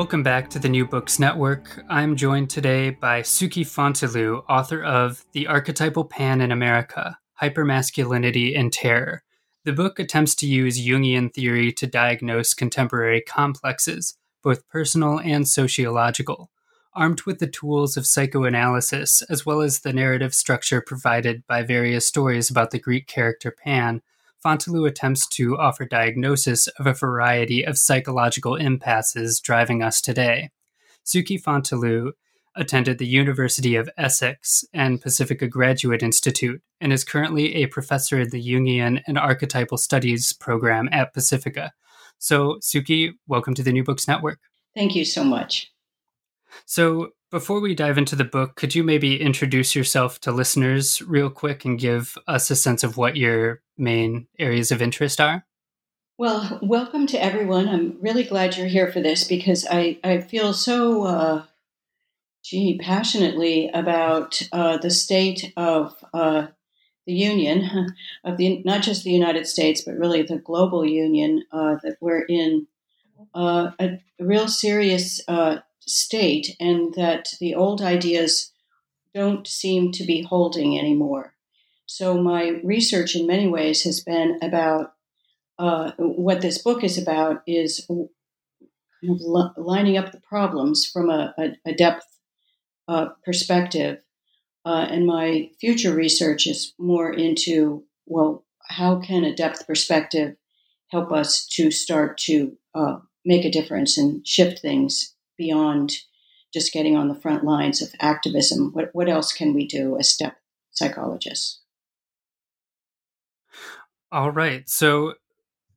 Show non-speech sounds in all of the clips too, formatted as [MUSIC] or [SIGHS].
Welcome back to the New Books Network. I'm joined today by Sukey Fontelieu, author of The Archetypal Pan in America Hypermasculinity and Terror. The book attempts to use Jungian theory to diagnose contemporary complexes, both personal and sociological, armed with the tools of psychoanalysis as well as the narrative structure provided by various stories about the Greek character Pan. Fontelieu attempts to offer diagnosis of a variety of psychological impasses driving us today. Sukey Fontelieu attended the University of Essex and Pacifica Graduate Institute and is currently a professor in the Jungian and Archetypal Studies program at Pacifica. So, Sukey, welcome to the New Books Network. Thank you so much. So, before we dive into the book, could you maybe introduce yourself to listeners real quick and give us a sense of what your main areas of interest are? Well, welcome to everyone. I'm really glad you're here for this because I, I feel so, uh, gee, passionately about uh, the state of uh, the union, [LAUGHS] of the not just the United States, but really the global union uh, that we're in. Uh, a, real serious uh, state and that the old ideas don't seem to be holding anymore. So, my research in many ways has been about uh, what this book is about is lining up the problems from a, a, a depth uh, perspective. Uh, and my future research is more into well, how can a depth perspective help us to start to uh, make a difference and shift things beyond just getting on the front lines of activism? What, what else can we do as depth psychologists? All right. So,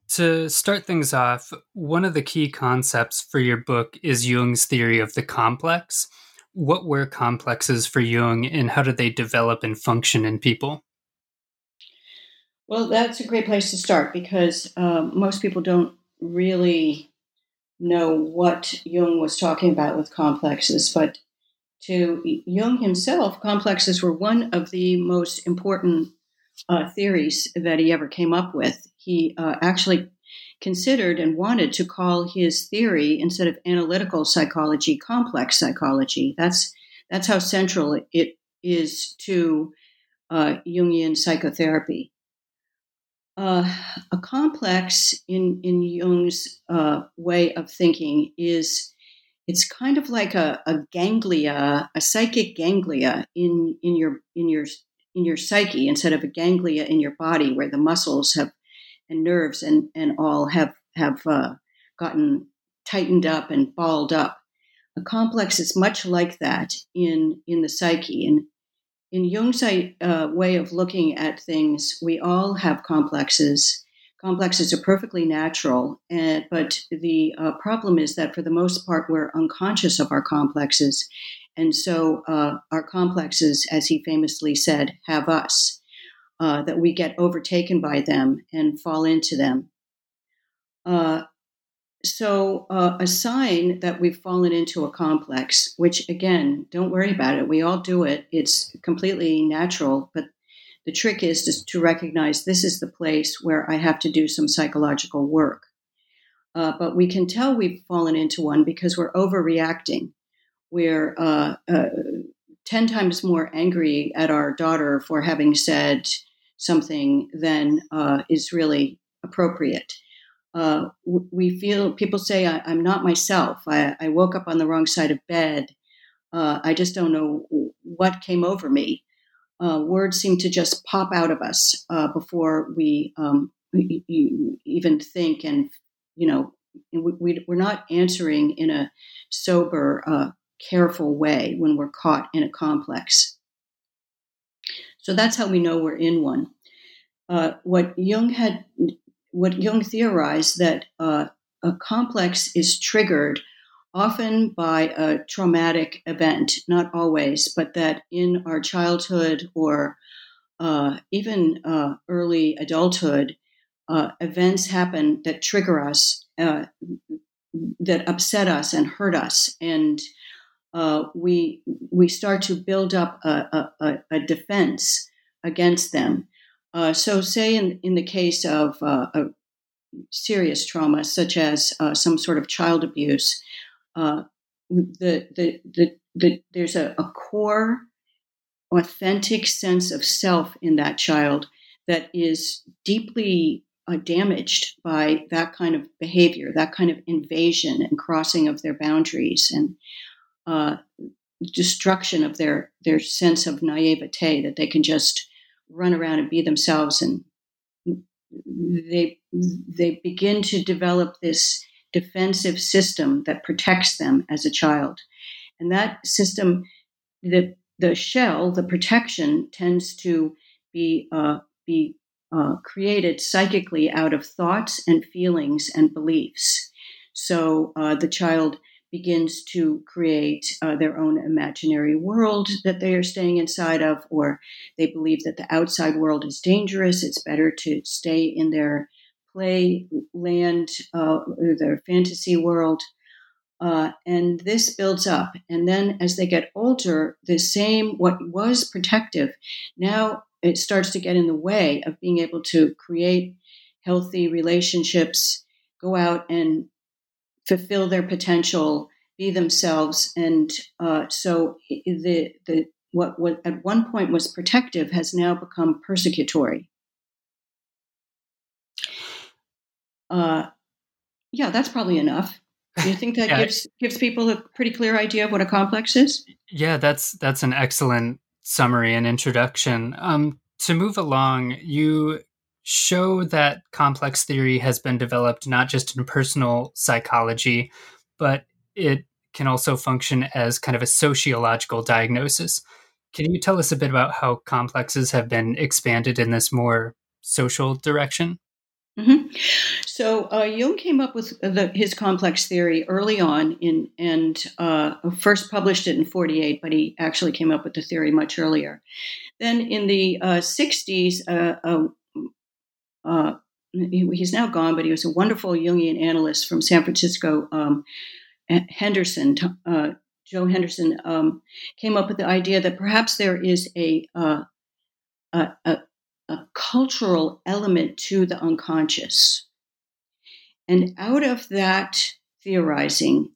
to start things off, one of the key concepts for your book is Jung's theory of the complex. What were complexes for Jung and how did they develop and function in people? Well, that's a great place to start because um, most people don't really know what Jung was talking about with complexes, but to Jung himself, complexes were one of the most important uh, theories that he ever came up with. He uh, actually considered and wanted to call his theory instead of analytical psychology complex psychology. That's that's how central it is to uh, Jungian psychotherapy. Uh, a complex in in Jung's uh, way of thinking is it's kind of like a, a, ganglia, a psychic ganglia in in your in your in your psyche instead of a ganglia in your body where the muscles have and nerves and and all have have uh, gotten tightened up and balled up. A complex is much like that in in the psyche and in Jung's uh, way of looking at things, we all have complexes. Complexes are perfectly natural, and, but the uh, problem is that for the most part, we're unconscious of our complexes. And so uh, our complexes, as he famously said, have us, uh, that we get overtaken by them and fall into them. So uh, a sign that we've fallen into a complex which again don't worry about it. We all do it. It's completely natural. But the trick is just to recognize this is the place where i have to do some psychological work. Uh, but we can tell we've fallen into one because we're overreacting. We're uh, uh 10 times more angry at our daughter for having said something than uh, is really appropriate uh, we feel people say I, am not myself. I, I, woke up on the wrong side of bed. Uh, I just don't know what came over me. Uh, words seem to just pop out of us uh, before we, um, even think, and you know, we, are not answering in a sober, uh, careful way when we're caught in a complex. So that's how we know we're in one. Uh, what Jung had what Jung theorized that uh, a complex is triggered often by a traumatic event, not always, but that in our childhood or uh, even uh, early adulthood, uh, events happen that trigger us, uh, that upset us and hurt us, and uh, we we start to build up a, a, a defense against them. Uh, so, say in, in the case of uh, a serious trauma, such as uh, some sort of child abuse, uh, the, the, the, the, there's a, a core, authentic sense of self in that child that is deeply uh, damaged by that kind of behavior, that kind of invasion and crossing of their boundaries and uh, destruction of their their sense of naivete that they can just run around and be themselves. And they they begin to develop this defensive system that protects them as a child. And that system the the shell the protection tends to be uh, be uh, created psychically out of thoughts and feelings and beliefs. So uh, the child begins to create uh, their own imaginary world that they are staying inside of, or they believe that the outside world is dangerous. It's better to stay in their play land, uh, their fantasy world. Uh, and this builds up. And then as they get older, the same, what was protective, now it starts to get in the way of being able to create healthy relationships, go out and fulfill their potential, be themselves, and uh, so the the what what at one point was protective has now become persecutory. Uh, yeah, that's probably enough. Do you think that [LAUGHS] yeah. gives gives people a pretty clear idea of what a complex is? Yeah, that's that's an excellent summary and introduction. Um, to move along, you show that complex theory has been developed not just in personal psychology, but it can also function as kind of a sociological diagnosis. Can you tell us a bit about how complexes have been expanded in this more social direction? Mm-hmm. So uh, Jung came up with the, his complex theory early on, in and uh, first published it in '48, but he actually came up with the theory much earlier. Then in the uh, '60s, uh, he, he's now gone, but he was a wonderful Jungian analyst from San Francisco. Um, Henderson, uh, Joe Henderson, um, came up with the idea that perhaps there is a, uh, a, a, a cultural element to the unconscious. And out of that theorizing,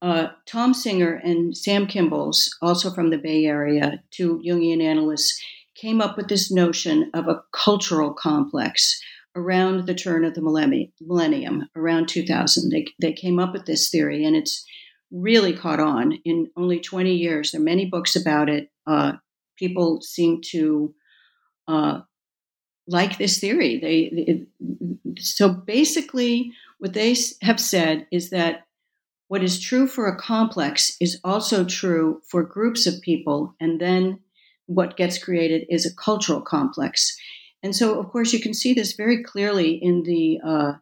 uh, Tom Singer and Sam Kimbles, also from the Bay Area, two Jungian analysts, came up with this notion of a cultural complex around the turn of the millennium, around 2000. They, they came up with this theory, and it's really caught on in only 20 years. There are many books about it. Uh, people seem to uh, like this theory. They, it, so basically, what they have said is that what is true for a complex is also true for groups of people, and then what gets created is a cultural complex. And so, of course, you can see this very clearly in the uh,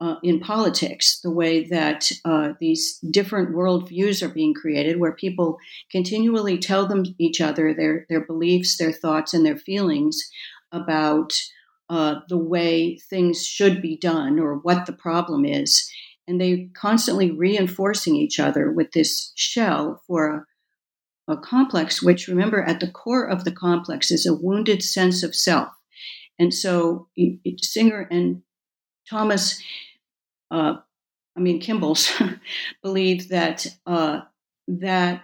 uh, in politics, the way that uh, these different worldviews are being created, where people continually tell them each other their their beliefs, their thoughts, and their feelings about uh, the way things should be done or what the problem is, and they constantly reinforcing each other with this shell for a, complex. Which remember, at the core of the complex is a wounded sense of self and so Singer and Thomas, uh, I mean Kimbles, [LAUGHS] believe that uh, that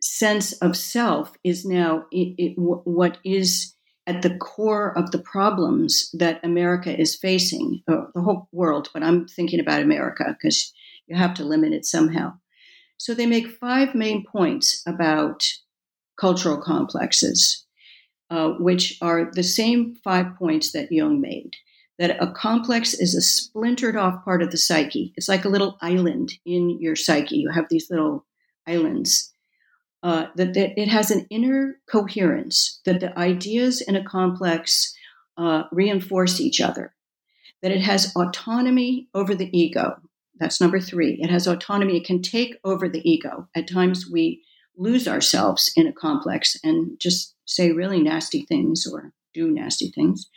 sense of self is now it, it, what is at the core of the problems that America is facing, uh, the whole world. But I'm thinking about America because you have to limit it somehow. So they make five main points about cultural complexes uh, which are the same five points that Jung made. That a complex is a splintered off part of the psyche. It's like a little island in your psyche. You have these little islands. Uh, that, that, it has an inner coherence, that the ideas in a complex uh, reinforce each other, that it has autonomy over the ego. That's number three. It has autonomy. It can take over the ego. At times we lose ourselves in a complex and just say really nasty things or do nasty things.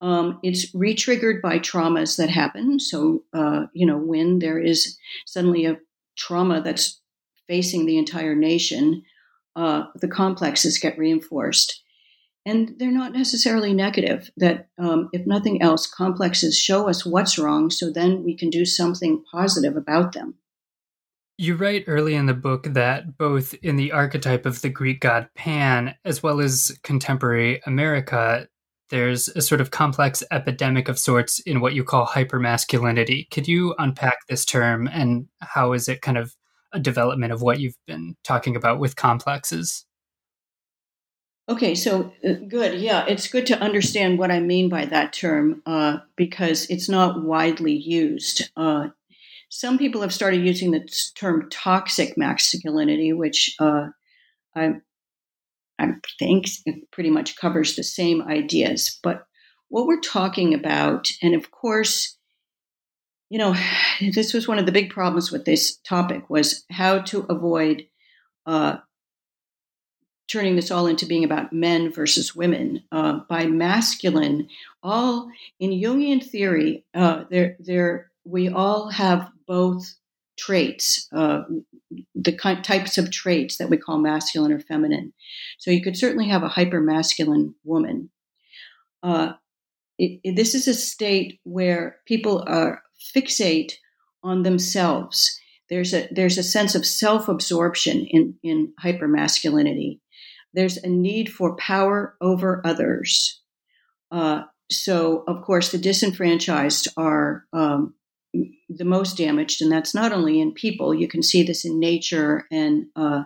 Um, it's retriggered by traumas that happen. So, uh, you know, when there is suddenly a trauma that's facing the entire nation, uh, the complexes get reinforced. And they're not necessarily negative, that um, if nothing else, complexes show us what's wrong so then we can do something positive about them. You write early in the book that both in the archetype of the Greek god Pan, as well as contemporary America, there's a sort of complex epidemic of sorts in what you call hypermasculinity. Could you unpack this term and how is it kind of a development of what you've been talking about with complexes? Okay, so uh, good. Yeah, it's good to understand what I mean by that term uh, because it's not widely used. Uh, some people have started using the term toxic masculinity, which uh, I, I think pretty much covers the same ideas. But what we're talking about, and of course, you know, [SIGHS] this was one of the big problems with this topic was how to avoid uh, turning this all into being about men versus women. Uh, by masculine, all in Jungian theory, uh, there, we all have both traits, uh, the types of traits that we call masculine or feminine. So you could certainly have a hyper masculine woman. Uh, it, it, this is a state where people are fixate on themselves. There's a there's a sense of self absorption in in hyper masculinity. There's a need for power over others. Uh, so, of course, the disenfranchised are um, the most damaged, and that's not only in people. You can see this in nature and uh,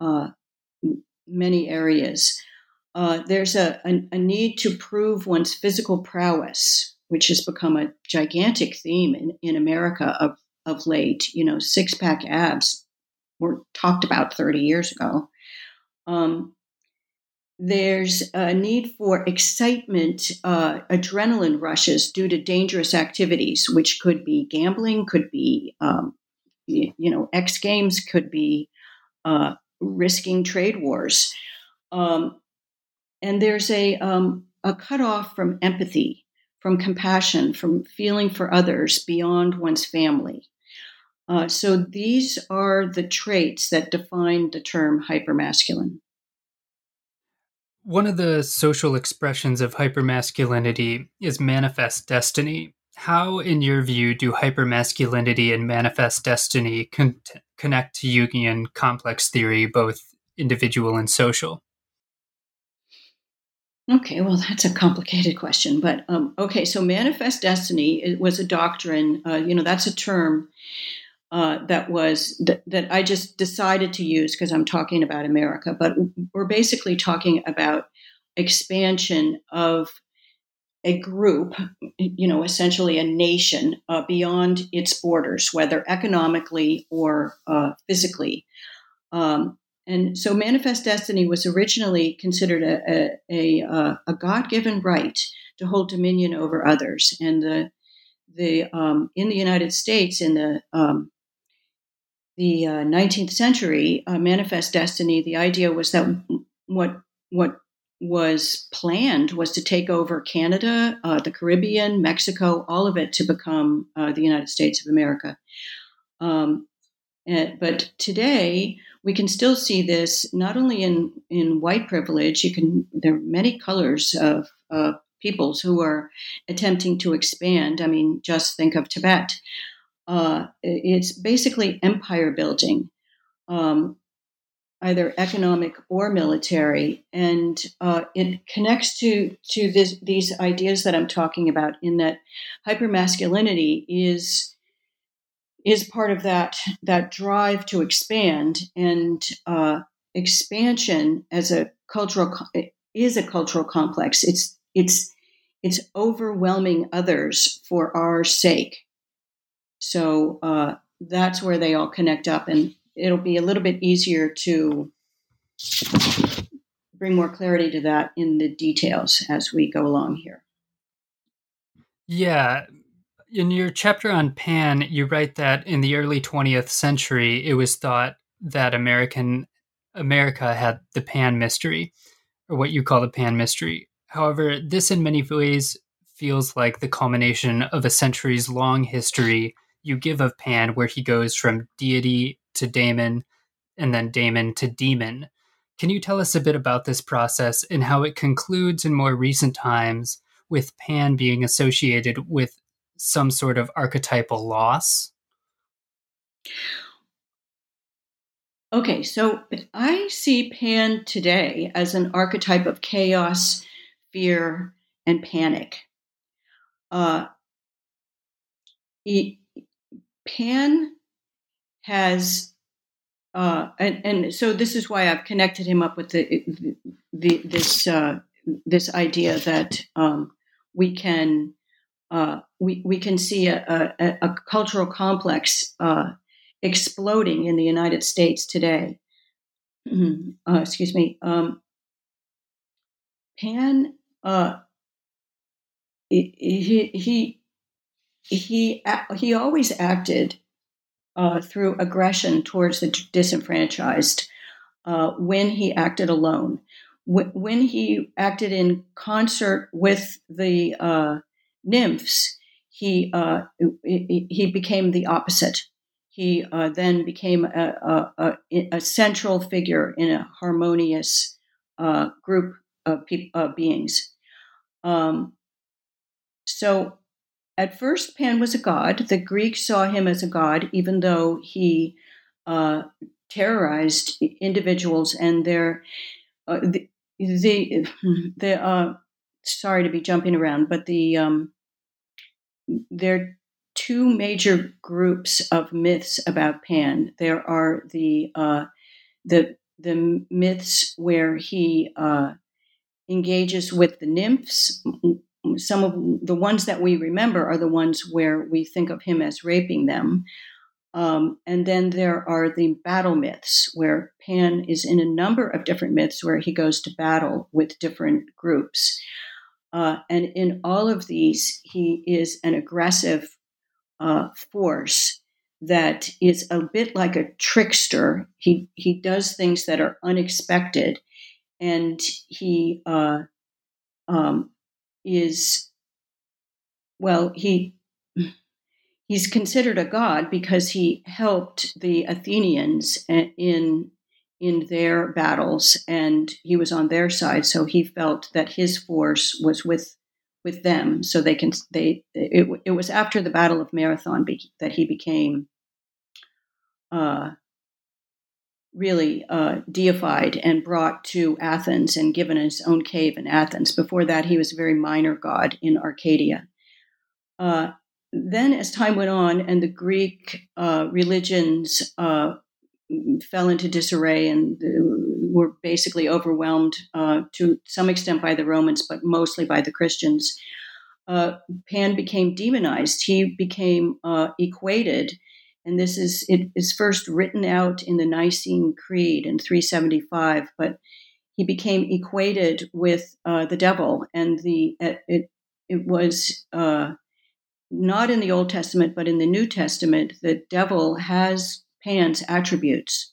uh, many areas. Uh, there's a, a, a, need to prove one's physical prowess, which has become a gigantic theme in, in America of, of late. You know, six pack abs weren't talked about 30 years ago. Um, there's a need for excitement, uh, adrenaline rushes due to dangerous activities, which could be gambling, could be, um, you, know, X Games, could be uh, risking trade wars. Um, and there's a, um, a cutoff from empathy, from compassion, from feeling for others beyond one's family. Uh, so these are the traits that define the term hypermasculine. One of the social expressions of hypermasculinity is manifest destiny. How, in your view, do hypermasculinity and manifest destiny con- connect to Jungian complex theory, both individual and social? Okay, well, that's a complicated question, but um, okay. So, manifest destiny was a doctrine. Uh, you know, that's a term uh, that was th- that I just decided to use because I'm talking about America, but we're basically talking about expansion of a group, you know, essentially a nation uh, beyond its borders, whether economically or uh, physically. Um, and so, manifest destiny was originally considered a, a, a, a God given right to hold dominion over others. And the the um, in the United States in the um, the uh, 19th century, uh, Manifest Destiny, the idea was that what what was planned was to take over Canada, uh, the Caribbean, Mexico, all of it to become uh, the United States of America. Um, and, but today we can still see this not only in in white privilege. You can there are many colors of peoples who are attempting to expand. I mean, just think of Tibet. Uh, it's basically empire building, um, either economic or military, and uh, it connects to to this, these ideas that I'm talking about. In that hypermasculinity is is part of that that drive to expand and uh, expansion as a cultural is a cultural complex. It's it's it's overwhelming others for our sake so uh, that's where they all connect up, and it'll be a little bit easier to bring more clarity to that in the details as we go along here. Yeah. In your chapter on Pan, you write that in the early 20th century, it was thought that American America had the Pan mystery, or what you call the Pan mystery. However, this in many ways feels like the culmination of a centuries long history you give of Pan, where he goes from deity to daemon and then daemon to demon. Can you tell us a bit about this process and how it concludes in more recent times with Pan being associated with some sort of archetypal loss? Okay, so I see Pan today as an archetype of chaos, fear, and panic. Uh, Pan has, uh, and, and so this is why I've connected him up with the, the this uh, this idea that um, we can uh, we we can see a, a, a cultural complex uh, exploding in the United States today. [CLEARS THROAT] Uh, excuse me. Um, Pan, uh, he he he he always acted uh, through aggression towards the disenfranchised uh, when he acted alone. when he acted in concert with the uh, nymphs, he uh, he became the opposite he uh, then became a, a, a, a, central figure in a harmonious uh, group of pe- beings. Um, so, at first, Pan was a god. The Greeks saw him as a god, even though he uh, terrorized individuals and their uh, the the, [SIGHS] the uh, sorry to be jumping around, but the um, their two major groups of myths about Pan. There are the uh, the the myths where he uh, engages with the nymphs. Some of the ones that we remember are the ones where we think of him as raping them. Um, and then there are the battle myths, where Pan is in a number of different myths where he goes to battle with different groups. Uh, and in all of these, he is an aggressive uh, force that is a bit like a trickster. He he does things that are unexpected, and he uh, um, is well. He he's considered a god because he helped the Athenians in in their battles, and he was on their side. So he felt that his force was with with them so they can they it, it was after the battle of marathon be, that he became uh, really uh, deified and brought to athens and given his own cave in athens before that he was a very minor god in arcadia uh, then as time went on and the greek uh, religions uh, fell into disarray and were basically overwhelmed uh, to some extent by the Romans, but mostly by the Christians. Uh, Pan became demonized. He became uh, equated, and this is it is first written out in the Nicene Creed in 375. But he became equated with uh, the devil, and the it it was uh, not in the Old Testament, but in the New Testament. The devil has Pan's attributes,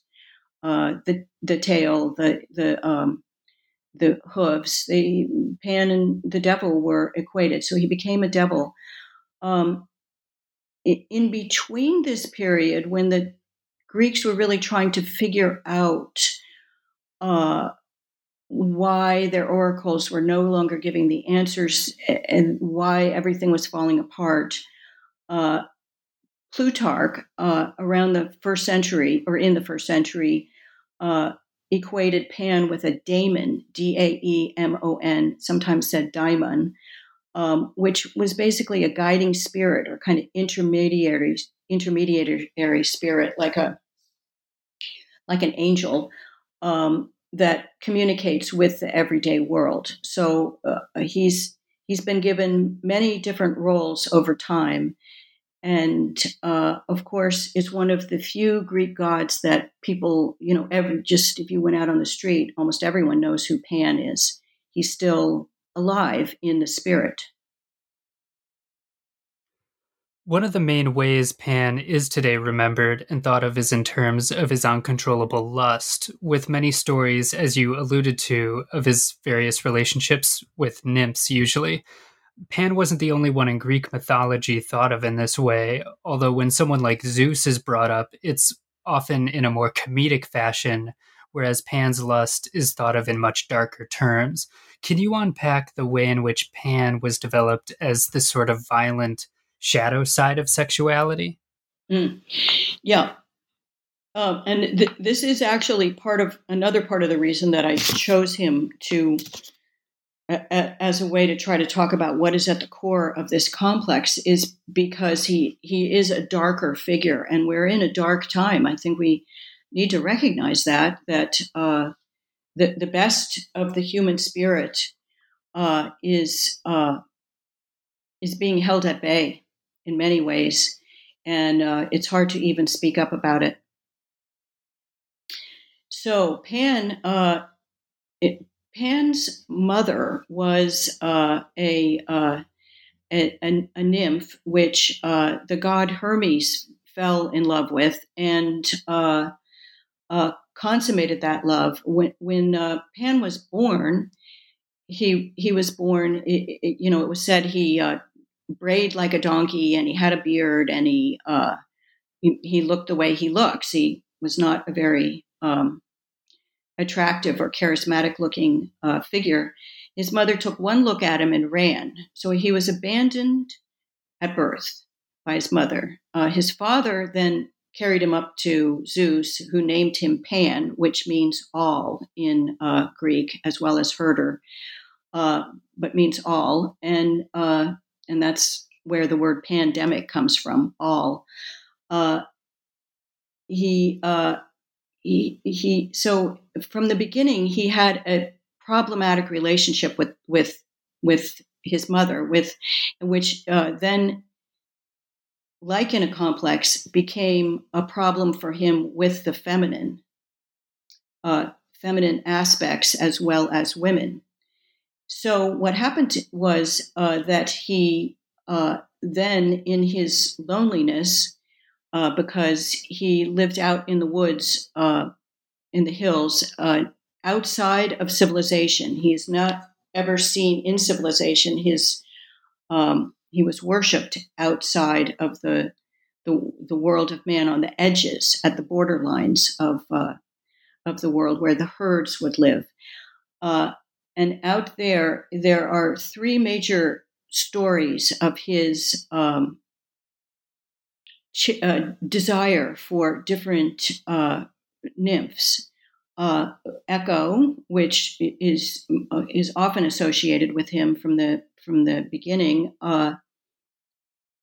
uh, the the tail, the the um, the hooves. The Pan and the devil were equated, so he became a devil. Um, in between this period, when the Greeks were really trying to figure out uh, why their oracles were no longer giving the answers and why everything was falling apart. Uh, Plutarch, uh, around the first century or in the first century, uh, equated Pan with a daemon, D A E M O N, sometimes said daimon, um, which was basically a guiding spirit or kind of intermediary intermediary spirit, like a like an angel um, that communicates with the everyday world. So uh, he's he's been given many different roles over time and uh, of course it's one of the few greek gods that people you know every just if you went out on the street almost everyone knows who pan is he's still alive in the spirit one of the main ways Pan is today remembered and thought of is in terms of his uncontrollable lust, with many stories, as you alluded to, of his various relationships with nymphs, usually. Pan wasn't the only one in Greek mythology thought of in this way, although when someone like Zeus is brought up, it's often in a more comedic fashion, whereas Pan's lust is thought of in much darker terms. Can you unpack the way in which Pan was developed as the sort of violent shadow side of sexuality? Mm. Yeah. Um, and th- this is actually part of another part of the reason that I chose him to as a way to try to talk about what is at the core of this complex is because he he is a darker figure and we're in a dark time i think we need to recognize that that uh, the, the best of the human spirit uh, is uh, is being held at bay in many ways and uh, it's hard to even speak up about it. So pan uh, it, Pan's mother was uh, a, uh, a, a, a, nymph, which the god Hermes fell in love with and uh, uh, consummated that love. When, when uh, Pan was born, he he was born. It, it, you know, it was said he brayed like a donkey and he had a beard and he he, he, looked the way he looks. He was not a very um, attractive or charismatic looking uh, figure, his mother took one look at him and ran. So he was abandoned at birth by his mother. Uh, his father then carried him up to Zeus, who named him Pan, which means all in uh, Greek, as well as herder, uh, but means all, and uh, and that's where the word pandemic comes from. All. Uh, he he, he so from the beginning he had a problematic relationship with with with his mother with which uh, then like in a complex became a problem for him with the feminine uh, feminine aspects as well as women so what happened was uh, that he uh, then in his loneliness uh, because he lived out in the woods, uh, in the hills, uh, outside of civilization. He is not ever seen in civilization. His um, he was worshipped outside of the, the, the world of man on the edges, at the borderlines of uh, of the world where the herds would live. Uh, and out there, there are three major stories of his um, ch- uh, desire for different uh, nymphs. Uh, Echo, which is uh, is often associated with him from the from the beginning, uh,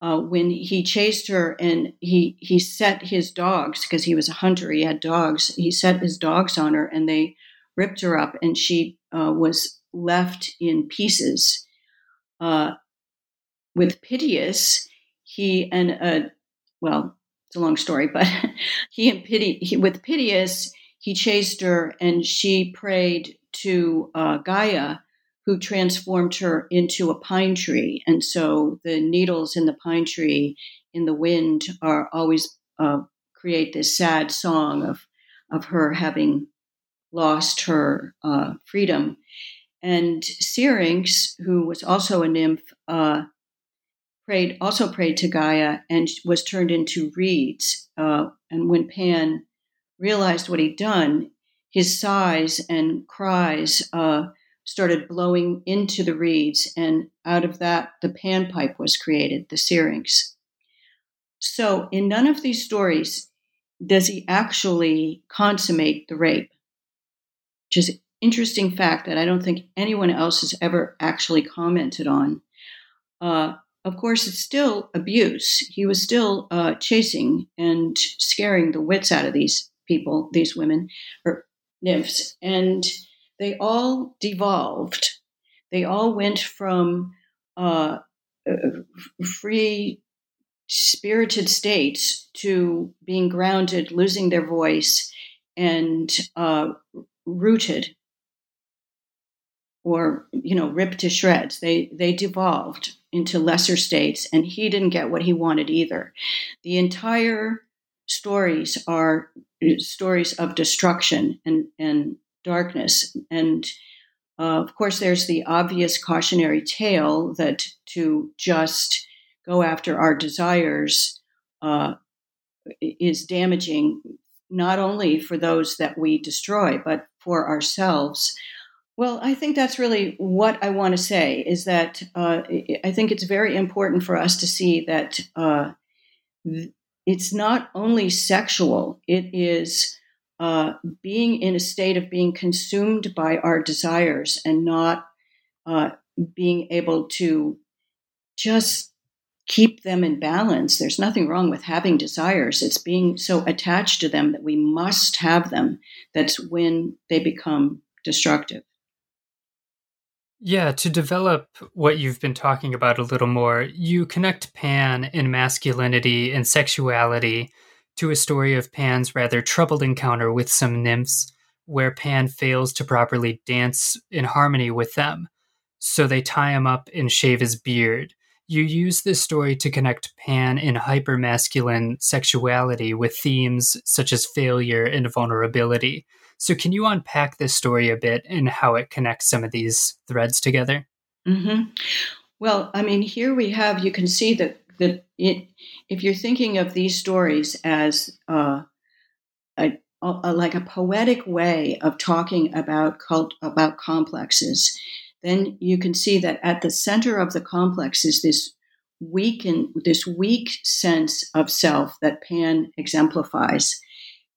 uh, when he chased her and he he set his dogs because he was a hunter, he had dogs. He set his dogs on her and they ripped her up, and she was left in pieces. with Pitys, he and a well, it's a long story, but [LAUGHS] he and pity he, with Pitys, he chased her, and she prayed to uh, Gaia, who transformed her into a pine tree. And so the needles in the pine tree in the wind are always uh, create this sad song of of her having lost her uh, freedom. And Syrinx, who was also a nymph, uh, prayed also prayed to Gaia and was turned into reeds. Uh, and when Pan realized what he'd done, his sighs and cries uh, started blowing into the reeds, and out of that, the panpipe was created, the syrinx. So, in none of these stories does he actually consummate the rape, which is an interesting fact that I don't think anyone else has ever actually commented on. Uh, of course, it's still abuse. He was still uh, chasing and scaring the wits out of these people, these women or nymphs, and they all devolved. They all went from uh, uh free, spirited states to being grounded, losing their voice, and uh, rooted or you know ripped to shreds. They they devolved into lesser states, and he didn't get what he wanted either. The entire stories are stories of destruction and, and darkness. And uh, of course, there's the obvious cautionary tale that to just go after our desires uh, is damaging not only for those that we destroy, but for ourselves. Well, I think that's really what I want to say is that uh, I think it's very important for us to see that uh, it's not only sexual, it is uh, being in a state of being consumed by our desires and not uh, being able to just keep them in balance. There's nothing wrong with having desires. It's being so attached to them that we must have them. That's when they become destructive. Yeah, to develop what you've been talking about a little more, you connect Pan and masculinity and sexuality to a story of Pan's rather troubled encounter with some nymphs, where Pan fails to properly dance in harmony with them. So they tie him up and shave his beard. You use this story to connect Pan in hypermasculine sexuality with themes such as failure and vulnerability. So, can you unpack this story a bit and how it connects some of these threads together? Mm-hmm. Well, I mean, here we have, you can see that, that it, if you're thinking of these stories as uh, a, a, like a poetic way of talking about cult, about complexes, then you can see that at the center of the complex is this weak and this weak sense of self that Pan exemplifies.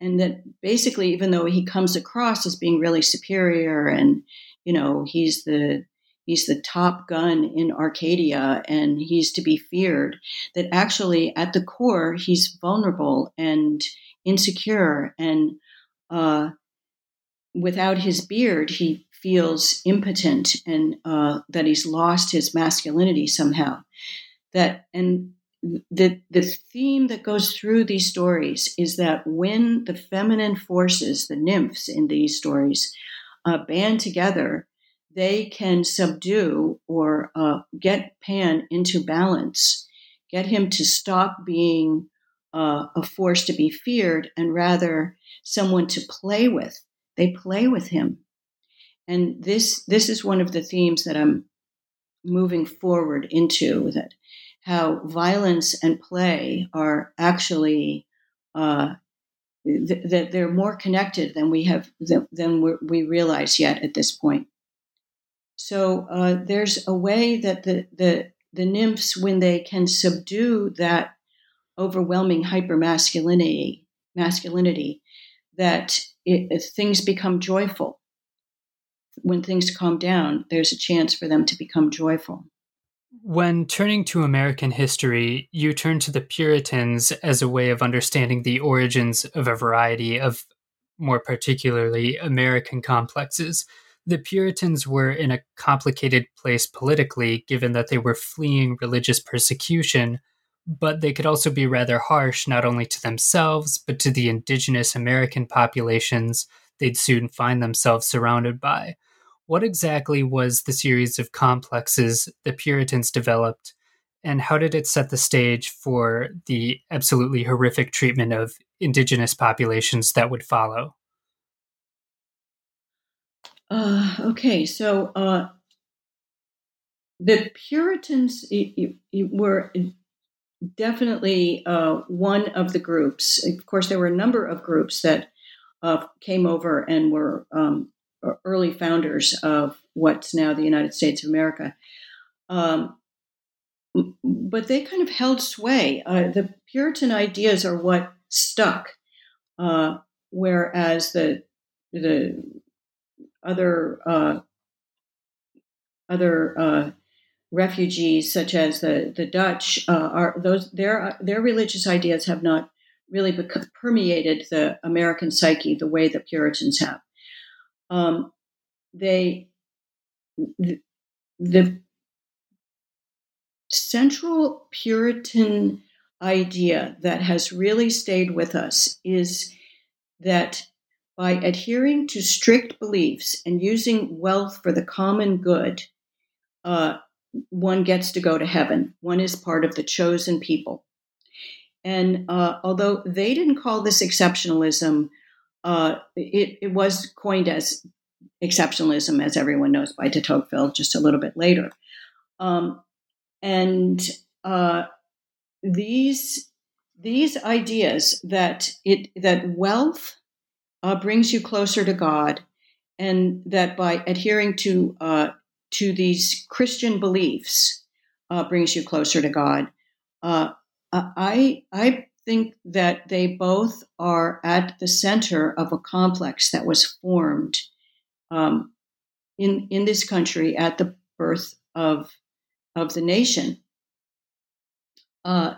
And that basically even though he comes across as being really superior and you know he's the he's the top gun in arcadia and he's to be feared. That actually at the core he's vulnerable and insecure and uh, without his beard he feels impotent and uh, that he's lost his masculinity somehow. That and the the theme that goes through these stories is that when the feminine forces, the nymphs in these stories, uh, band together, they can subdue or uh, get Pan into balance, get him to stop being uh, a force to be feared and rather someone to play with. They play with him, and this this is one of the themes that I'm moving forward into that how violence and play are actually uh, th- that they're more connected than we have than, than we realize yet at this point. So uh, there's a way that the, the the nymphs, when they can subdue that overwhelming hypermasculinity, masculinity, that it, things become joyful. When things calm down, there's a chance for them to become joyful. When turning to American history, you turn to the Puritans as a way of understanding the origins of a variety of, more particularly, American complexes. The Puritans were in a complicated place politically, given that they were fleeing religious persecution, but they could also be rather harsh not only to themselves, but to the indigenous American populations they'd soon find themselves surrounded by. What exactly was the series of complexes the Puritans developed, and how did it set the stage for the absolutely horrific treatment of indigenous populations that would follow? Uh, okay, so uh, the Puritans were definitely uh, one of the groups. Of course, there were a number of groups that uh, came over and were um, early founders of what's now the United States of America. Um, but they kind of held sway. Uh, the Puritan ideas are what stuck, uh, whereas the the other uh, other uh, refugees, such as the the Dutch, uh, are those their their religious ideas have not really permeated the American psyche the way the Puritans have. Um, they the, the central Puritan idea that has really stayed with us is that by adhering to strict beliefs and using wealth for the common good, uh, one gets to go to heaven. One is part of the chosen people. And uh, although they didn't call this exceptionalism, uh, it, it, was coined as exceptionalism, as everyone knows, by de Tocqueville just a little bit later. Um, and uh, these these ideas that it that wealth uh, brings you closer to God, and that by adhering to uh, to these Christian beliefs uh, brings you closer to God. I I think that they both are at the center of a complex that was formed um, in in this country at the birth of of the nation. Uh,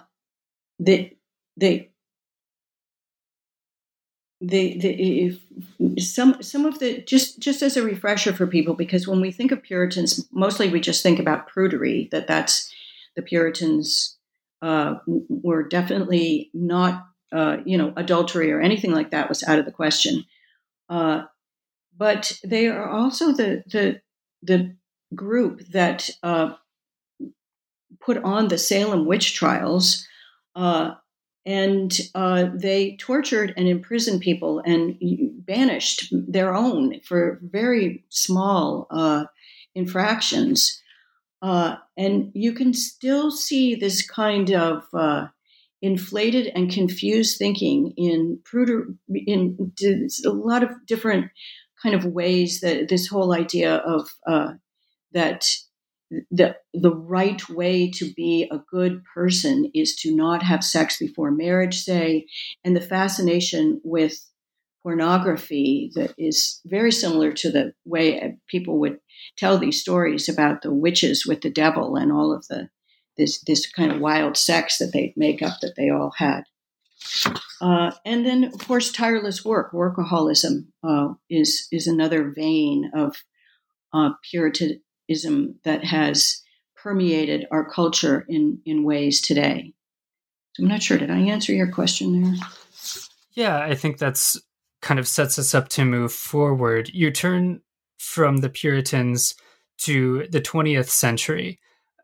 they they the the if some some of the just just as a refresher for people because when we think of Puritans, mostly we just think about prudery. That that's the Puritans uh, were definitely not uh, you know adultery or anything like that was out of the question. Uh, but they are also the the the group that uh, put on the Salem witch trials uh, and uh, they tortured and imprisoned people and banished their own for very small uh, infractions. Uh, and you can still see this kind of uh, inflated and confused thinking in in a lot of different kind of ways that this whole idea of uh, that the the right way to be a good person is to not have sex before marriage say. And the fascination with pornography that is very similar to the way people would tell these stories about the witches with the devil and all of the this this kind of wild sex that they make up that they all had. Uh, and then of course tireless work. Workaholism uh, is is another vein of uh, Puritan ism that has permeated our culture in, in ways today. So I'm not sure. Did I answer your question there? Yeah, I think that's kind of sets us up to move forward. You turn from the Puritans to the 20th century.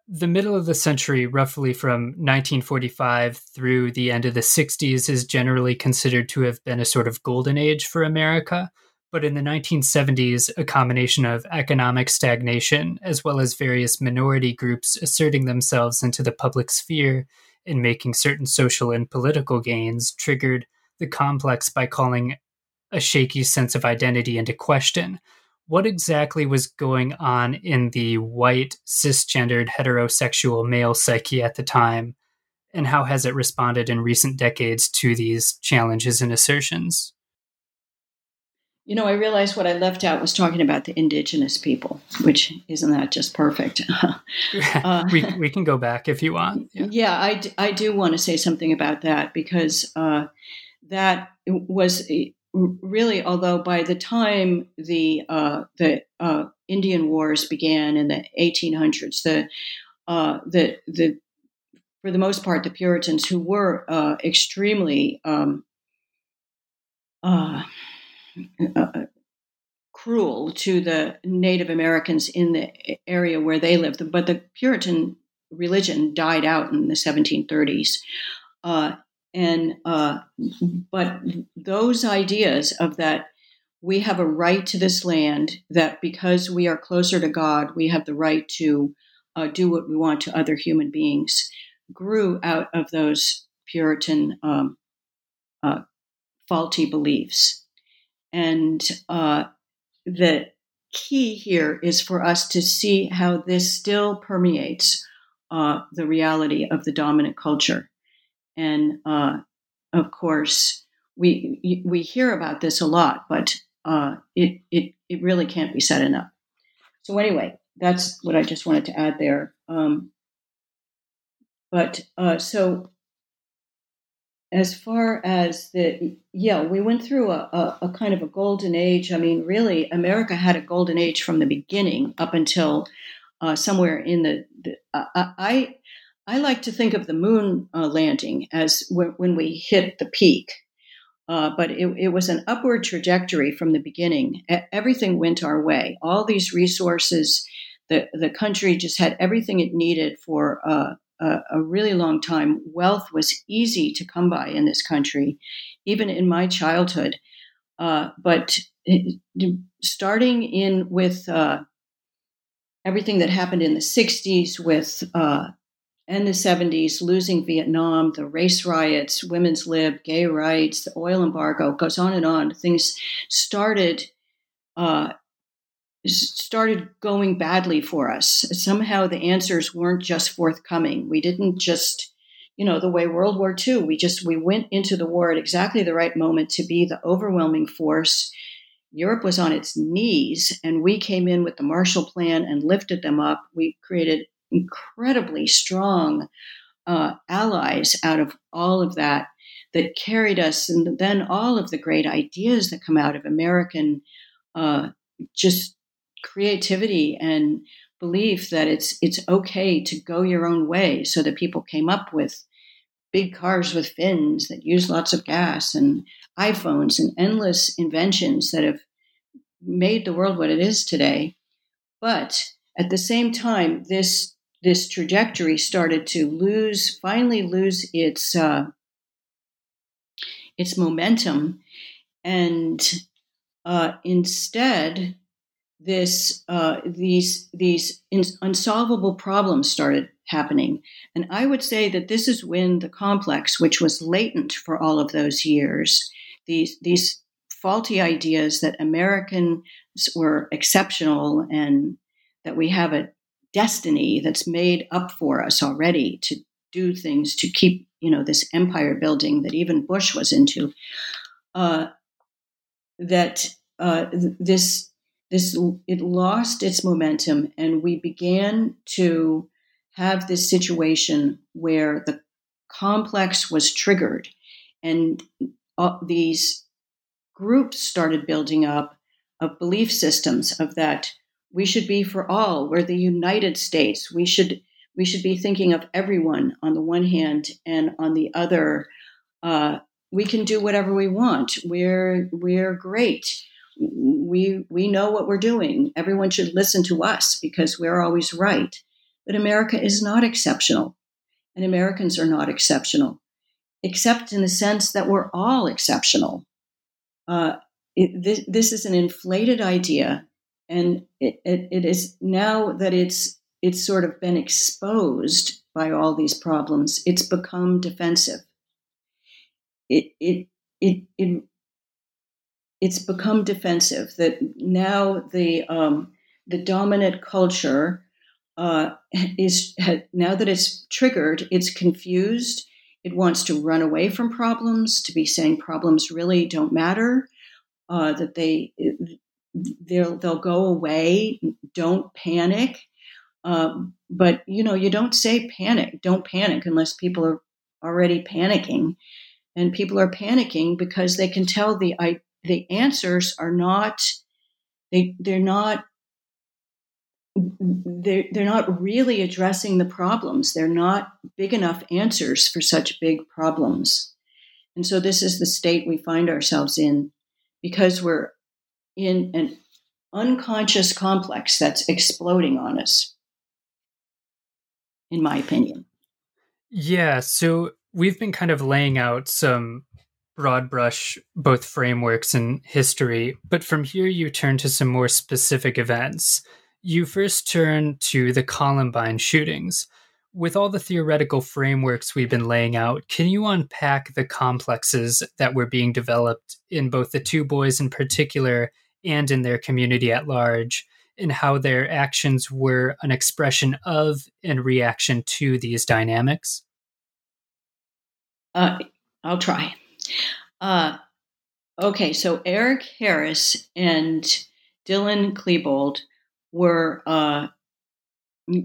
The middle of the century, roughly from 1945 through the end of the 60s, is generally considered to have been a sort of golden age for America. But in the 1970s, a combination of economic stagnation as well as various minority groups asserting themselves into the public sphere and making certain social and political gains triggered the complex by calling a shaky sense of identity into question. What exactly was going on in the white, cisgendered, heterosexual male psyche at the time? And how has it responded in recent decades to these challenges and assertions? You know, I realized what I left out was talking about the indigenous people, which isn't that just perfect? [LAUGHS] uh, we, we can go back if you want. [LAUGHS] Yeah, yeah I, d- I do want to say something about that because uh, that was really, although by the time the uh, the uh, Indian Wars began in the 1800s, the uh, the the for the most part, the Puritans who were uh, extremely um, uh, cruel to the Native Americans in the area where they lived. But the Puritan religion died out in the 1730s. Uh, and uh, but those ideas of that we have a right to this land that because we are closer to God, we have the right to uh, do what we want to other human beings grew out of those Puritan um, uh, faulty beliefs. And uh, the key here is for us to see how this still permeates uh, the reality of the dominant culture. And uh, of course, we we hear about this a lot, but uh, it, it it really can't be said enough. So anyway, that's what I just wanted to add there. Um, but uh, so as far as the yeah we went through a, a, a, kind of a golden age. I mean really america had a golden age from the beginning up until uh, somewhere in the, the uh, i i like to think of the moon uh, landing as w- when we hit the peak. Uh, but it, it, was an upward trajectory from the beginning. Everything went our way. All these resources the, the country just had everything it needed for uh, a, a really long time, wealth was easy to come by in this country, even in my childhood. Uh, but starting in with uh, everything that happened in the 60s with uh, and the 70s, losing Vietnam, the race riots, women's lib, gay rights, the oil embargo, goes on and on. Things started uh, started going badly for us. Somehow the answers weren't just forthcoming. We didn't just you know, the way World War II, we just we went into the war at exactly the right moment to be the overwhelming force. Europe was on its knees, and we came in with the Marshall Plan and lifted them up. We created incredibly strong uh, allies out of all of that that carried us, and then all of the great ideas that come out of American uh, just creativity and belief that it's it's okay to go your own way. So that people came up with big cars with fins that use lots of gas and iPhones and endless inventions that have made the world what it is today. But at the same time this this trajectory started to lose finally lose its uh, its momentum. And uh, instead this uh, these these unsolvable problems started happening, and I would say that this is when the complex, which was latent for all of those years, these these faulty ideas that Americans were exceptional and that we have a destiny that's made up for us already to do things to keep you know this empire building that even Bush was into. Uh, that uh, this this it lost its momentum and we began to have this situation where the complex was triggered. And uh, these groups started building up of belief systems of that we should be for all. We're the united states. We should we should be thinking of everyone on the one hand and on the other. Uh, we can do whatever we want. We're we're great we we know what we're doing. Everyone should listen to us because we're always right. But America is not exceptional, and Americans are not exceptional, except in the sense that we're all exceptional. Uh, it, this, this, is an inflated idea, and it, it, it is now that it's it's sort of been exposed by all these problems. It's become defensive. It it it it it's become defensive. That now the um, the dominant culture uh, is now that it's triggered, it's confused. It wants to run away from problems, to be saying problems really don't matter. Uh, that they they'll they'll go away. Don't panic. Um, but you know, you don't say panic. Don't panic unless people are already panicking, and people are panicking because they can tell the the answers are not they they're not they're, they're not really addressing the problems. They're not big enough answers for such big problems. And so this is the state we find ourselves in because we're in an unconscious complex that's exploding on us, in my opinion. Yeah. So we've been kind of laying out some broad brush both frameworks and history, but from here you turn to some more specific events. You first turn to the Columbine shootings. With all the theoretical frameworks we've been laying out, can you unpack the complexes that were being developed in both the two boys in particular and in their community at large, and how their actions were an expression of and reaction to these dynamics? Uh, I'll try. Uh, okay, so Eric Harris and Dylan Klebold were uh,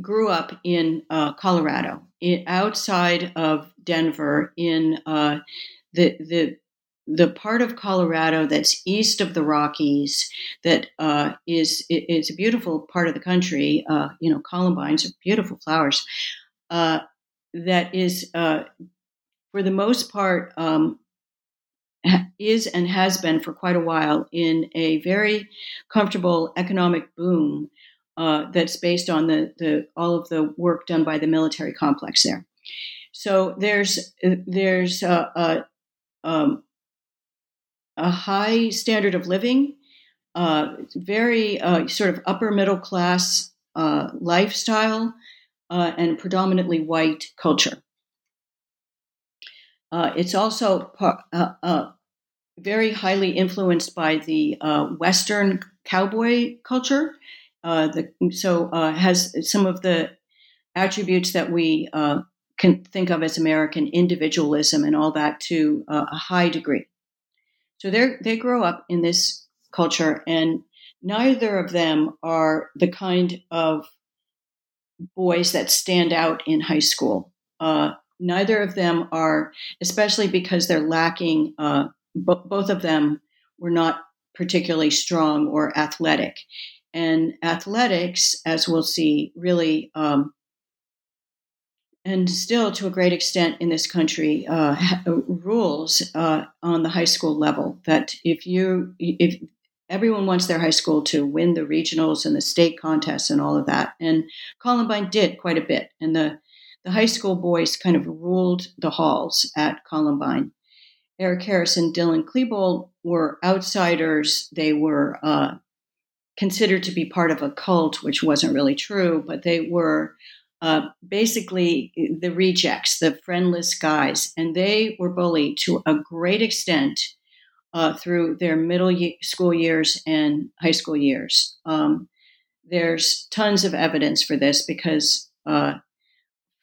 grew up in uh, Colorado, outside of Denver, in uh, the the the part of Colorado that's east of the Rockies. That uh, is a beautiful part of the country. Uh, you know, columbines are beautiful flowers. Uh, that is, for the most part, um, is and has been for quite a while in a very comfortable economic boom uh, that's based on the, the all of the work done by the military complex there. So there's there's a, a, um, a high standard of living, uh, very uh, sort of upper middle class uh, lifestyle, uh, and predominantly white culture. Uh, it's also uh, uh, very highly influenced by the uh, Western cowboy culture. Uh, the, so uh, has some of the attributes that we can think of as American individualism and all that to a high degree. So they they grow up in this culture, and neither of them are the kind of boys that stand out in high school. Uh, neither of them are, especially because they're lacking. Uh, b- both of them were not particularly strong or athletic, and athletics, as we'll see, really. Um, and still, to a great extent in this country, uh, rules uh, on the high school level that if you if everyone wants their high school to win the regionals and the state contests and all of that. And Columbine did quite a bit. And the, the high school boys kind of ruled the halls at Columbine. Eric Harris and Dylan Klebold were outsiders. They were uh, considered to be part of a cult, which wasn't really true, but they were uh, basically the rejects, the friendless guys. And they were bullied to a great extent uh, through their middle school years and high school years. Um, there's tons of evidence for this because, uh,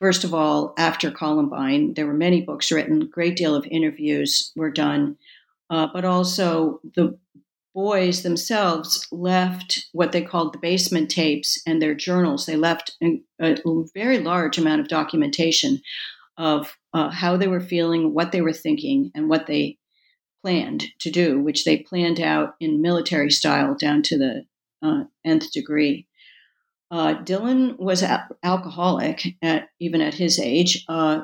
first of all, after Columbine, there were many books written, a great deal of interviews were done, uh, but also the boys themselves left what they called the basement tapes and their journals. They left a, very large amount of documentation of uh, how they were feeling, what they were thinking, and what they planned to do, which they planned out in military style down to the uh, nth degree. Uh, Dylan was a- alcoholic at even at his age. Uh,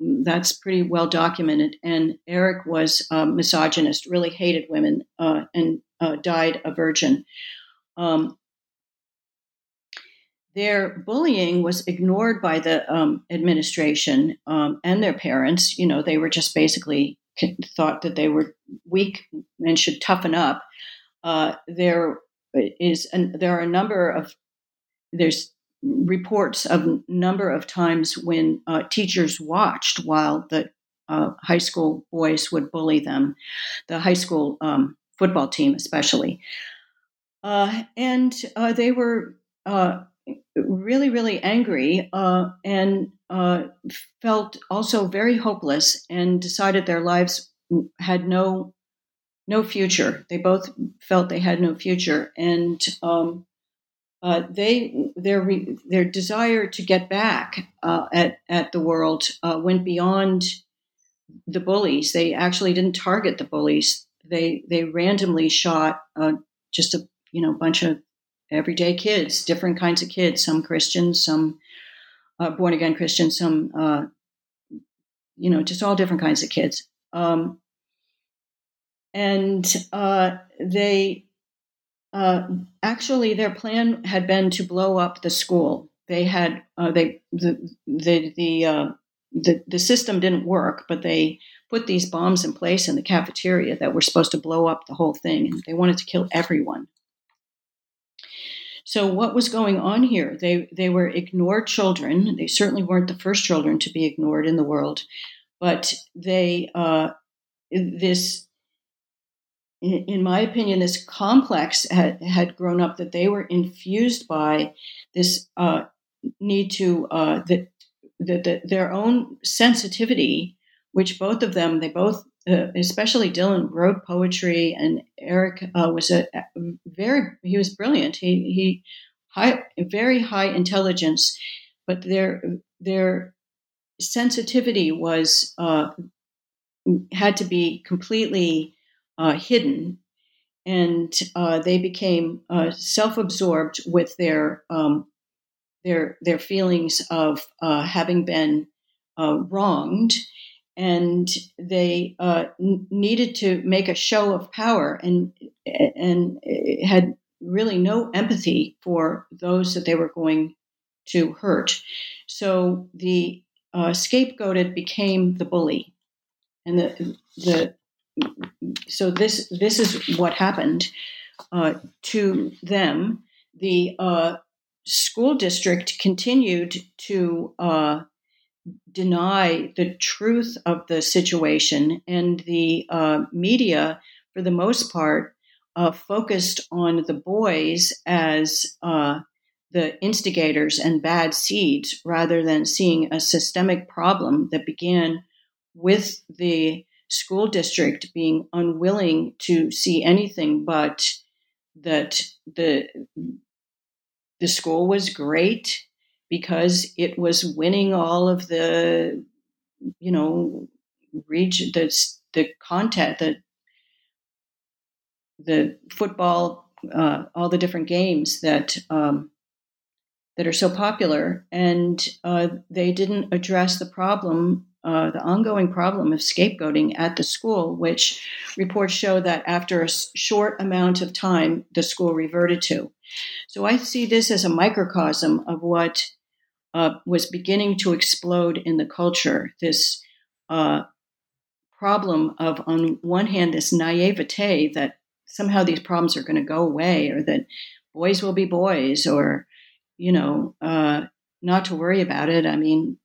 that's pretty well documented. And Eric was a misogynist, really hated women, uh, and uh, died a virgin. Um, their bullying was ignored by the um, administration um, and their parents. You know, they were just basically thought that they were weak and should toughen up. Uh, there is an, there are a number of there's reports of number of times when uh, teachers watched while the uh, high school boys would bully them, the high school um, football team especially, uh, and uh, they were uh, really really angry uh, and felt also very hopeless and decided their lives had no no future. They both felt they had no future, and um, uh, they their their desire to get back uh, at at the world uh, went beyond the bullies. They actually didn't target the bullies. They they randomly shot uh, just a you know bunch of everyday kids, different kinds of kids, some Christians, some uh, born again Christians, some, uh, you know, just all different kinds of kids. Um, and they uh, actually, their plan had been to blow up the school. They had uh, they the the the, uh, the the system didn't work, but they put these bombs in place in the cafeteria that were supposed to blow up the whole thing, and they wanted to kill everyone. So what was going on here? They they were ignored children. They certainly weren't the first children to be ignored in the world, but they uh, this. In my opinion, this complex had, had grown up that they were infused by this uh, need to uh, that the, the, their own sensitivity, which both of them they both uh, especially Dylan wrote poetry, and Eric uh, was a, a, very he was brilliant. He he high very high intelligence, but their their sensitivity was uh, had to be completely uh, hidden, and uh, they became uh, self-absorbed with their um, their their feelings of having been wronged. And they uh, n- needed to make a show of power and and had really no empathy for those that they were going to hurt. So the uh, scapegoated became the bully, and the the so this this is what happened uh, to them. The uh, school district continued to uh, deny the truth of the situation, and the uh, media, for the most part, uh, focused on the boys as uh, the instigators and bad seeds rather than seeing a systemic problem that began with the school district being unwilling to see anything but that the the school was great because it was winning all of the you know region the the content the the football uh, all the different games that um, that are so popular, and uh, they didn't address the problem, uh, the ongoing problem of scapegoating at the school, which reports show that after a short amount of time, the school reverted to. So I see this as a microcosm of what uh, was beginning to explode in the culture. This uh, problem of, on one hand, this naivete that somehow these problems are going to go away, or that boys will be boys, or you know, uh, not to worry about it. I mean,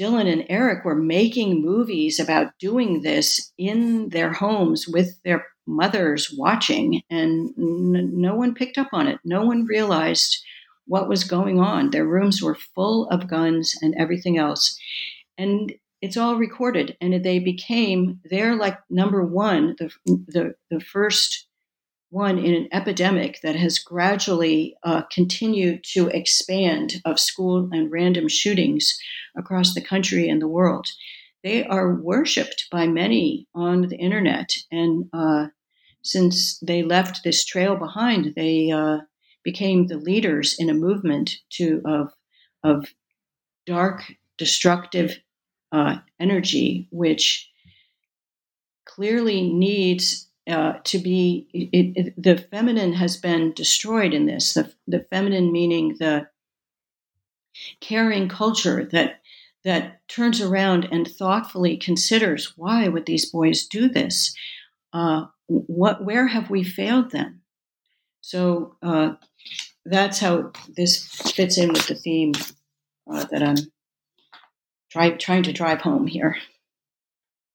Dylan and Eric were making movies about doing this in their homes with their mothers watching, and n- no one picked up on it. No one realized what was going on. Their rooms were full of guns and everything else. And it's all recorded, and they became, they're like number one, the, the, the first one in an epidemic that has gradually uh, continued to expand of school and random shootings across the country and the world. They are worshipped by many on the internet, and uh, since they left this trail behind, they uh, became the leaders in a movement to of of dark, destructive uh, energy, which clearly needs uh, to be it, it, the feminine has been destroyed in this. The, the feminine meaning the caring culture that that turns around and thoughtfully considers why would these boys do this? Uh, what where have we failed them? So uh, that's how this fits in with the theme uh, that i'm try, trying to drive home here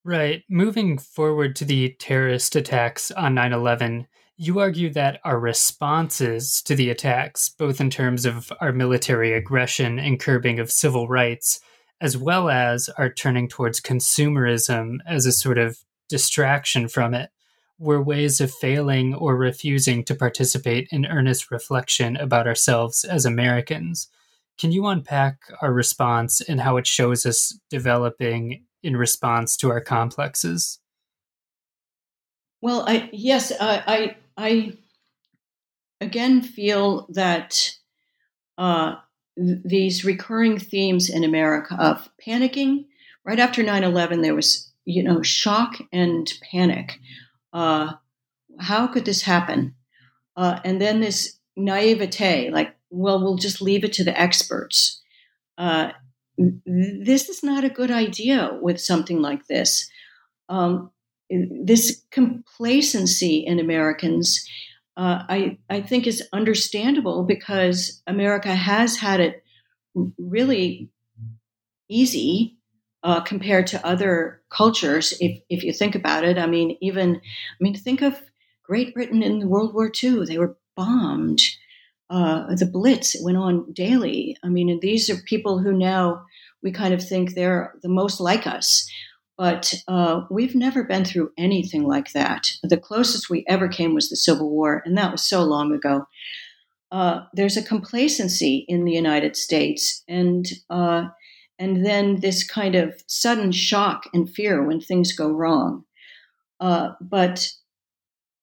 Right. Moving forward to the terrorist attacks on 9 11, you argue that our responses to the attacks, both in terms of our military aggression and curbing of civil rights, as well as our turning towards consumerism as a sort of distraction from it, were ways of failing or refusing to participate in earnest reflection about ourselves as Americans. Can you unpack our response and how it shows us developing in response to our complexes? Well, I yes, uh, I I again feel that uh, th- these recurring themes in America of panicking. Right after 9-11, there was you know shock and panic. Uh, how could this happen? Uh, and then this naivete, like, well, we'll just leave it to the experts. Uh, this is not a good idea with something like this. Um, this complacency in Americans, uh, I, I think, is understandable because America has had it really easy uh, compared to other cultures. If, if you think about it, I mean, even, I mean, think of Great Britain in World War II. They were bombed uh, the Blitz went on daily. I mean, these are people who now we kind of think they're the most like us. But uh, we've never been through anything like that. The closest we ever came was the Civil War, and that was so long ago. Uh, there's a complacency in the United States, and uh, and then this kind of sudden shock and fear when things go wrong. Uh, but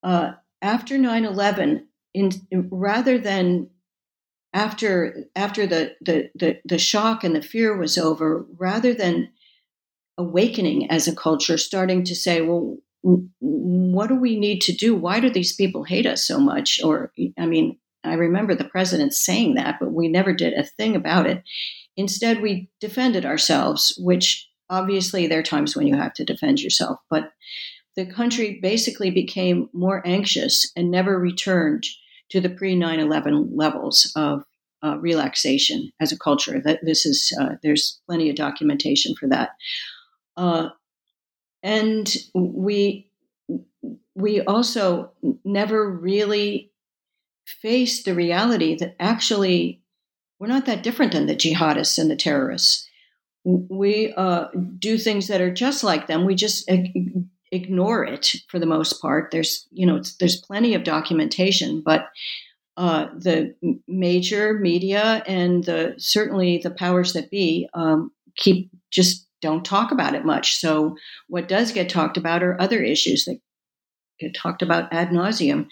uh, after 9 11, in, rather than after after the, the, the the shock and the fear was over, rather than awakening as a culture, starting to say, well, what do we need to do? Why do these people hate us so much? Or, I mean, I remember the president saying that, but we never did a thing about it. Instead, we defended ourselves, which obviously there are times when you have to defend yourself, but the country basically became more anxious and never returned to the pre 9 11 levels of uh, relaxation as a culture. That this is uh, there's plenty of documentation for that, uh, and we we also never really faced the reality that actually we're not that different than the jihadists and the terrorists. We uh, do things that are just like them. We just ignore it for the most part. There's, you know, there's plenty of documentation, but uh, the major media and the certainly the powers that be um, keep just don't talk about it much. So what does get talked about are other issues that get talked about ad nauseum.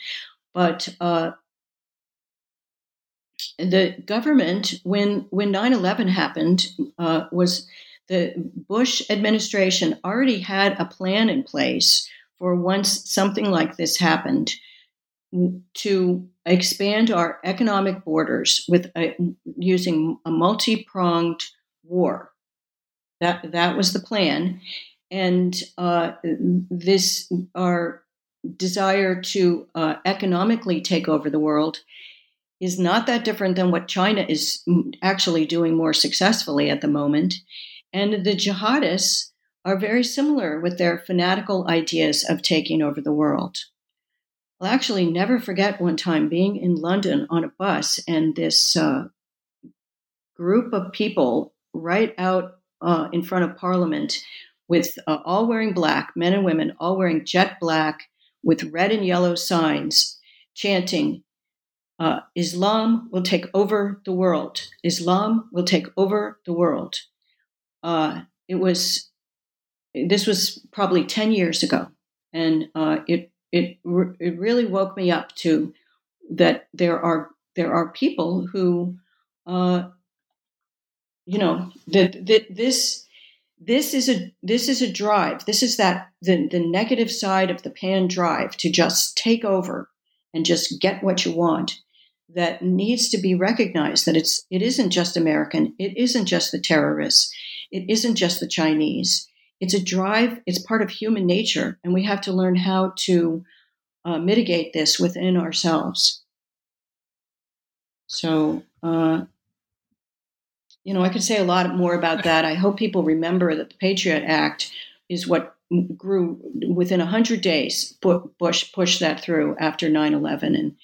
But uh, the government, when when 9/11 happened, uh, was the Bush administration already had a plan in place for once something like this happened to expand our economic borders with a, using a multi-pronged war. That that was the plan, and uh, this our desire to uh, economically take over the world is not that different than what China is actually doing more successfully at the moment. And the jihadists are very similar with their fanatical ideas of taking over the world. I'll actually never forget one time being in London on a bus and this uh, group of people right out uh, in front of Parliament with uh, all wearing black, men and women, all wearing jet black with red and yellow signs chanting, uh, Islam will take over the world. Islam will take over the world. Uh, it was, this was probably 10 years ago. And uh, it it it really woke me up to that there are there are people who uh, you know that that this this is a this is a drive. This is that the, the negative side of the pan drive to just take over and just get what you want that needs to be recognized that it's it isn't just american. It isn't just the terrorists it isn't just the chinese it's a drive, it's part of human nature, and we have to learn how to uh, mitigate this within ourselves. So, uh, you know, I could say a lot more about [LAUGHS] that. I hope people remember that the Patriot Act is what grew within 100 days. Bush pushed that through after 9 11. And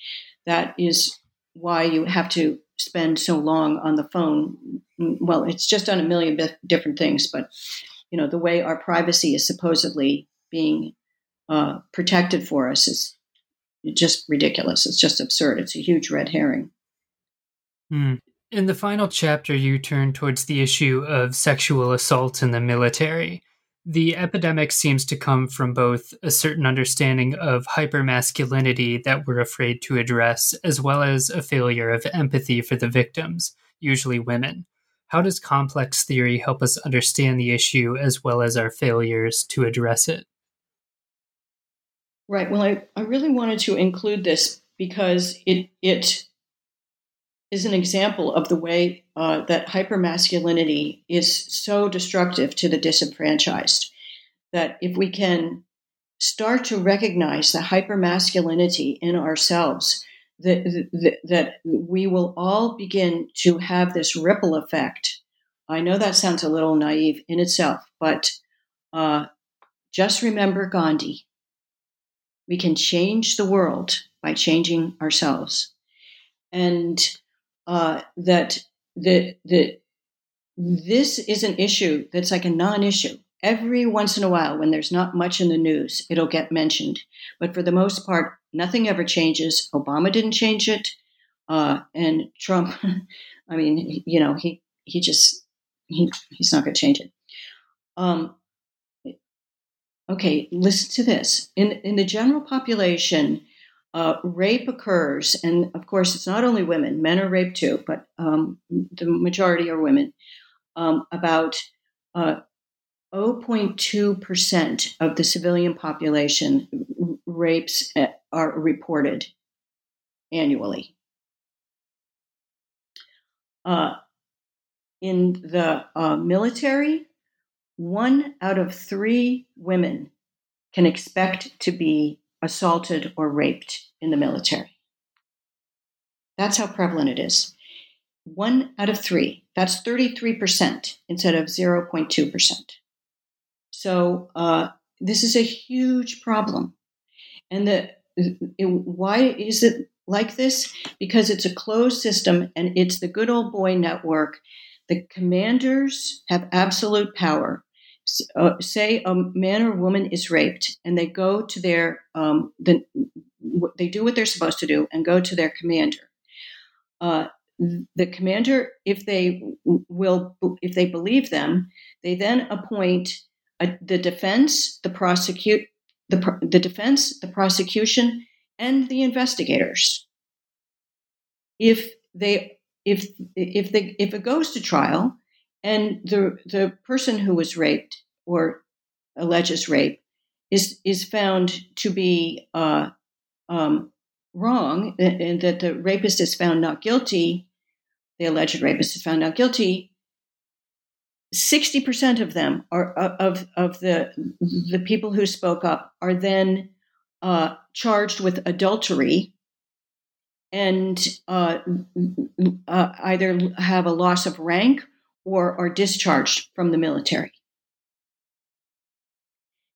that is why you have to spend so long on the phone. Well, it's just on a million different things, but you know, the way our privacy is supposedly being uh, protected for us is just ridiculous. It's just absurd. It's a huge red herring. Mm. In the final chapter, you turn towards the issue of sexual assault in the military. The epidemic seems to come from both a certain understanding of hypermasculinity that we're afraid to address, as well as a failure of empathy for the victims, usually women. How does complex theory help us understand the issue as well as our failures to address it? Right. Well, I, I really wanted to include this because it it is an example of the way uh, that hypermasculinity is so destructive to the disenfranchised. That if we can start to recognize the hypermasculinity in ourselves, that, that, that we will all begin to have this ripple effect. I know that sounds a little naive in itself, but uh, just remember Gandhi. We can change the world by changing ourselves, and uh, that the the this is an issue that's like a non-issue. Every once in a while, when there's not much in the news, it'll get mentioned. But for the most part, nothing ever changes. Obama didn't change it, uh, and Trump. [LAUGHS] I mean, you know, he he just he he's not going to change it. Um, okay, listen to this. In in the general population, uh, rape occurs, and of course, it's not only women. Men are raped too, but um, the majority are women. Um, about uh, 0.2% of the civilian population rapes uh, are reported annually. Uh, in the uh, military, one out of three women can expect to be assaulted or raped in the military. That's how prevalent it is. One out of three. That's 33% instead of 0.2%. So uh, this is a huge problem. And the it, why is it like this because it's a closed system and it's the good old boy network. The commanders have absolute power. Uh, say a man or woman is raped and they go to their um, the, they do what they're supposed to do and go to their commander. Uh, the commander, if they will, if they believe them, they then appoint a, the defense, the prosecute, the, the defense, the prosecution, and the investigators. If they, if if they, if it goes to trial, and the the person who was raped or alleges rape is is found to be uh, um, wrong, and that the rapist is found not guilty, the alleged rapist is found not guilty, 60% of them are uh, of, of the, the people who spoke up are then uh, charged with adultery and uh, uh, either have a loss of rank or are discharged from the military.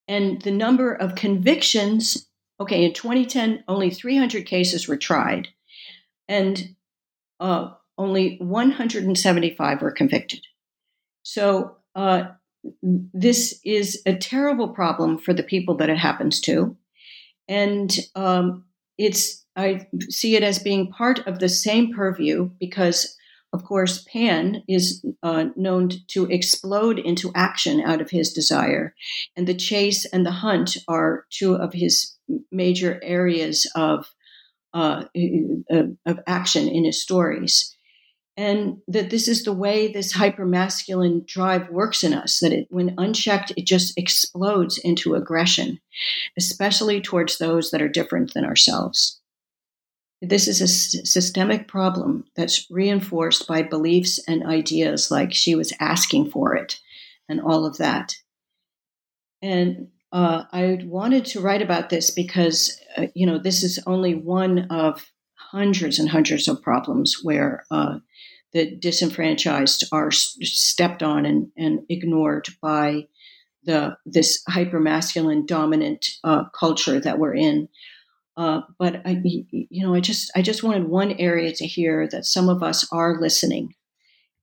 And the number of convictions okay, in 2010, only 300 cases were tried, and uh, only 175 were convicted. So uh, this is a terrible problem for the people that it happens to, and um, it's I see it as being part of the same purview because, of course, Pan is uh, known to explode into action out of his desire, and the chase and the hunt are two of his major areas of uh, of action in his stories. And that this is the way this hypermasculine drive works in us that it, when unchecked it just explodes into aggression especially towards those that are different than ourselves this is a s- systemic problem that's reinforced by beliefs and ideas like she was asking for it and all of that and uh, i wanted to write about this because uh, you know this is only one of hundreds and hundreds of problems where uh, the disenfranchised are stepped on and, and ignored by the this hyper masculine dominant uh, culture that we're in. Uh, but I, you know, I just I just wanted one area to hear that some of us are listening,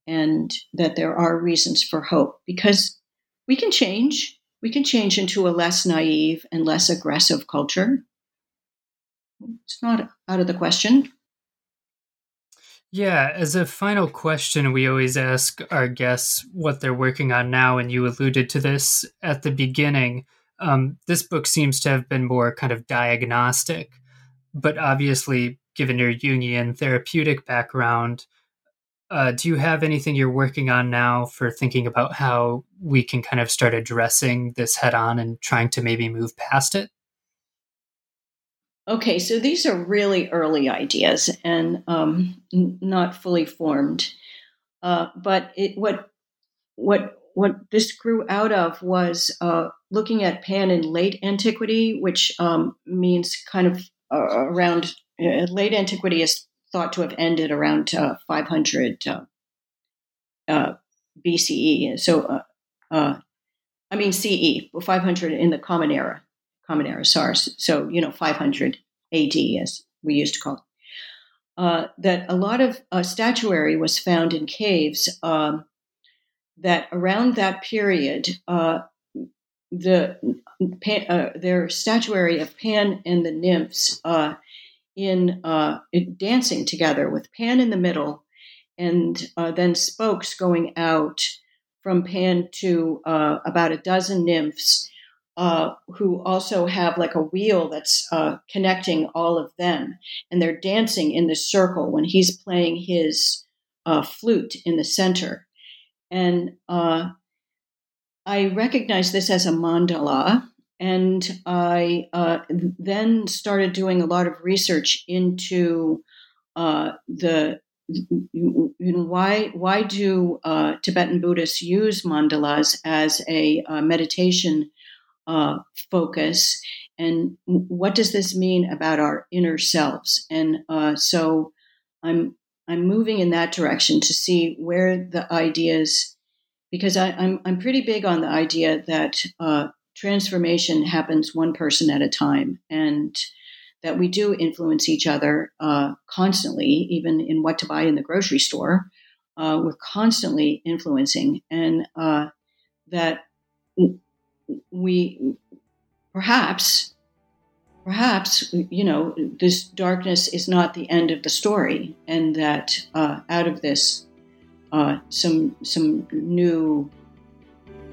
and that there are reasons for hope because we can change. We can change into a less naive and less aggressive culture. It's not out of the question. Yeah, as a final question, we always ask our guests what they're working on now, and you alluded to this at the beginning. Um, this book seems to have been more kind of diagnostic, but obviously, given your Jungian therapeutic background, uh, do you have anything you're working on now for thinking about how we can kind of start addressing this head on and trying to maybe move past it? Okay, so these are really early ideas and um, not fully formed. Uh, but it, what what what this grew out of was uh, looking at Pan in late antiquity, which um, means kind of uh, around uh, late antiquity is thought to have ended around uh, 500 uh, BCE. So, I mean CE, 500 in the Common Era. Common Era SARS. So, you know, 500 AD, as we used to call it. Uh, that a lot of uh, statuary was found in caves. Um, that around that period, uh, the uh, their statuary of Pan and the nymphs uh, in, uh, dancing together with Pan in the middle, and then spokes going out from Pan to about a dozen nymphs uh, who also have like a wheel that's uh, connecting all of them. And they're dancing in the circle when he's playing his uh, flute in the center. And uh, I recognized this as a mandala. And I uh, then started doing a lot of research into the you know why why do uh, Tibetan Buddhists use mandalas as a uh, meditation uh, focus and what does this mean about our inner selves and uh, so i'm i'm moving in that direction to see where the ideas because I, am I'm, I'm pretty big on the idea that uh, transformation happens one person at a time and that we do influence each other uh, constantly, even in what to buy in the grocery store. Uh, we're constantly influencing, and uh, that we perhaps, perhaps, you know, this darkness is not the end of the story, and that uh, out of this, uh, some some new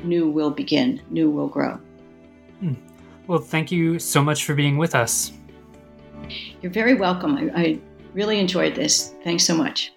new will begin, new will grow. Hmm. Well, thank you so much for being with us. You're very welcome. I, I really enjoyed this. Thanks so much.